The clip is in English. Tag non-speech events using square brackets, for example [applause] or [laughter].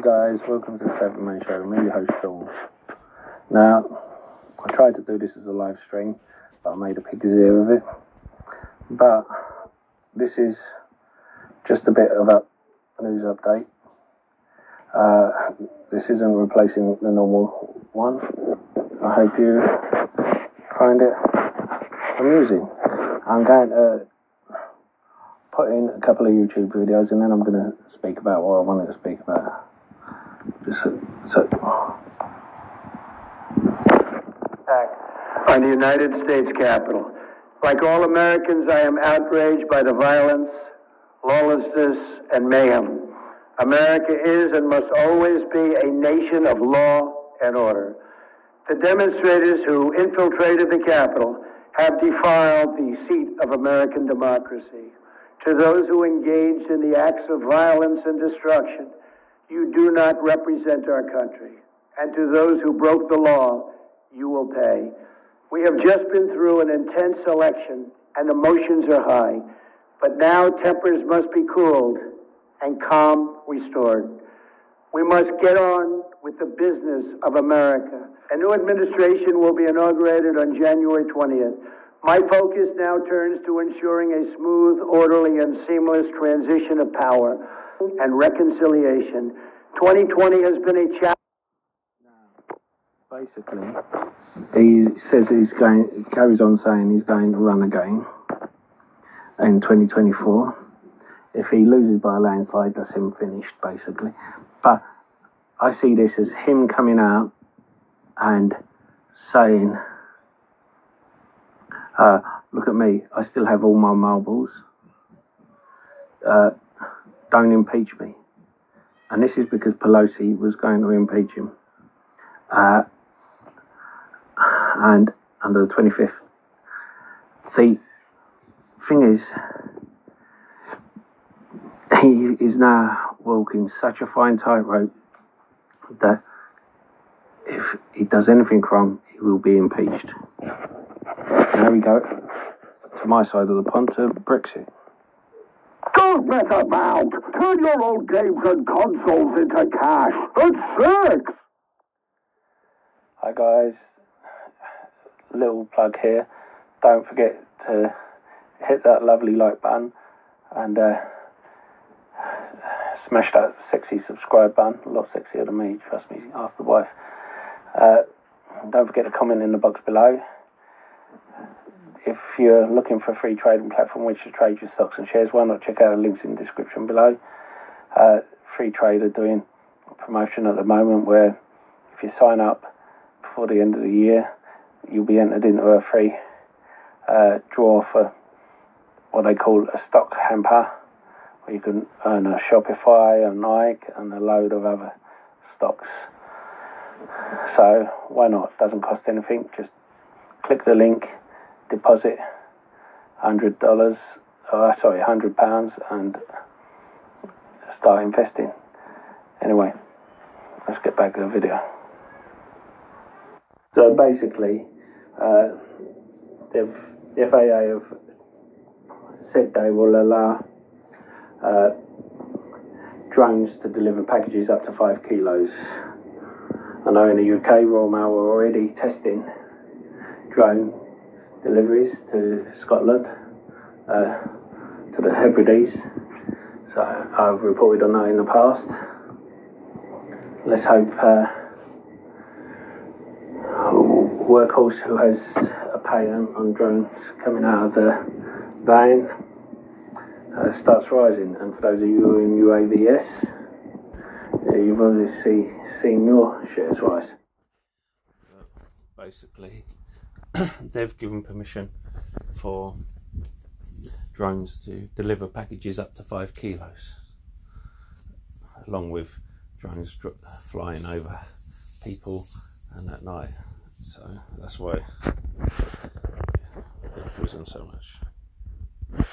guys, welcome to the Seven Man Show. Me, your host Sean. Now, I tried to do this as a live stream, but I made a pig's ear of it. But this is just a bit of a news update. Uh, this isn't replacing the normal one. I hope you find it amusing. I'm going to put in a couple of YouTube videos and then I'm going to speak about what I wanted to speak about. So on the United States Capitol. Like all Americans, I am outraged by the violence, lawlessness, and mayhem. America is and must always be a nation of law and order. The demonstrators who infiltrated the Capitol have defiled the seat of American democracy. To those who engaged in the acts of violence and destruction, you do not represent our country. And to those who broke the law, you will pay. We have just been through an intense election and emotions are high, but now tempers must be cooled and calm restored. We must get on with the business of America. A new administration will be inaugurated on January 20th. My focus now turns to ensuring a smooth, orderly, and seamless transition of power and reconciliation. 2020 has been a challenge basically, he says he's going, he carries on saying he's going to run again in 2024. If he loses by a landslide, that's him finished, basically. But I see this as him coming out and saying, uh, look at me, I still have all my marbles. Uh, don't impeach me. And this is because Pelosi was going to impeach him. Uh, and under the 25th. The thing is, he is now walking such a fine tightrope that if he does anything wrong, he will be impeached. There we go to my side of the pond to Brexit. Don't mess about! Turn your old games and consoles into cash! That's six! Hi guys, little plug here. Don't forget to hit that lovely like button and uh, smash that sexy subscribe button. A lot sexier than me, trust me. Ask the wife. Uh, don't forget to comment in the box below. If you're looking for a free trading platform which to trade your stocks and shares, why not check out the links in the description below. Uh, Freetrader doing a promotion at the moment where if you sign up before the end of the year, you'll be entered into a free uh, draw for what they call a stock hamper, where you can earn a Shopify, a Nike, and a load of other stocks. So why not? Doesn't cost anything. Just click the link, deposit hundred dollars, uh, sorry, hundred pounds, and start investing. Anyway, let's get back to the video. So basically, uh, the FAA have said they will allow uh, drones to deliver packages up to five kilos. I know in the UK, Royal Mail are already testing drone deliveries to Scotland, uh, to the Hebrides. So I've reported on that in the past. Let's hope uh, Workhorse who has a patent on drones coming out of the van uh, starts rising. And for those of you in UAVS, you've obviously seen your shares rise. Basically, [clears throat] they've given permission for drones to deliver packages up to five kilos, along with drones flying over people and at night. So that's why they've risen so much.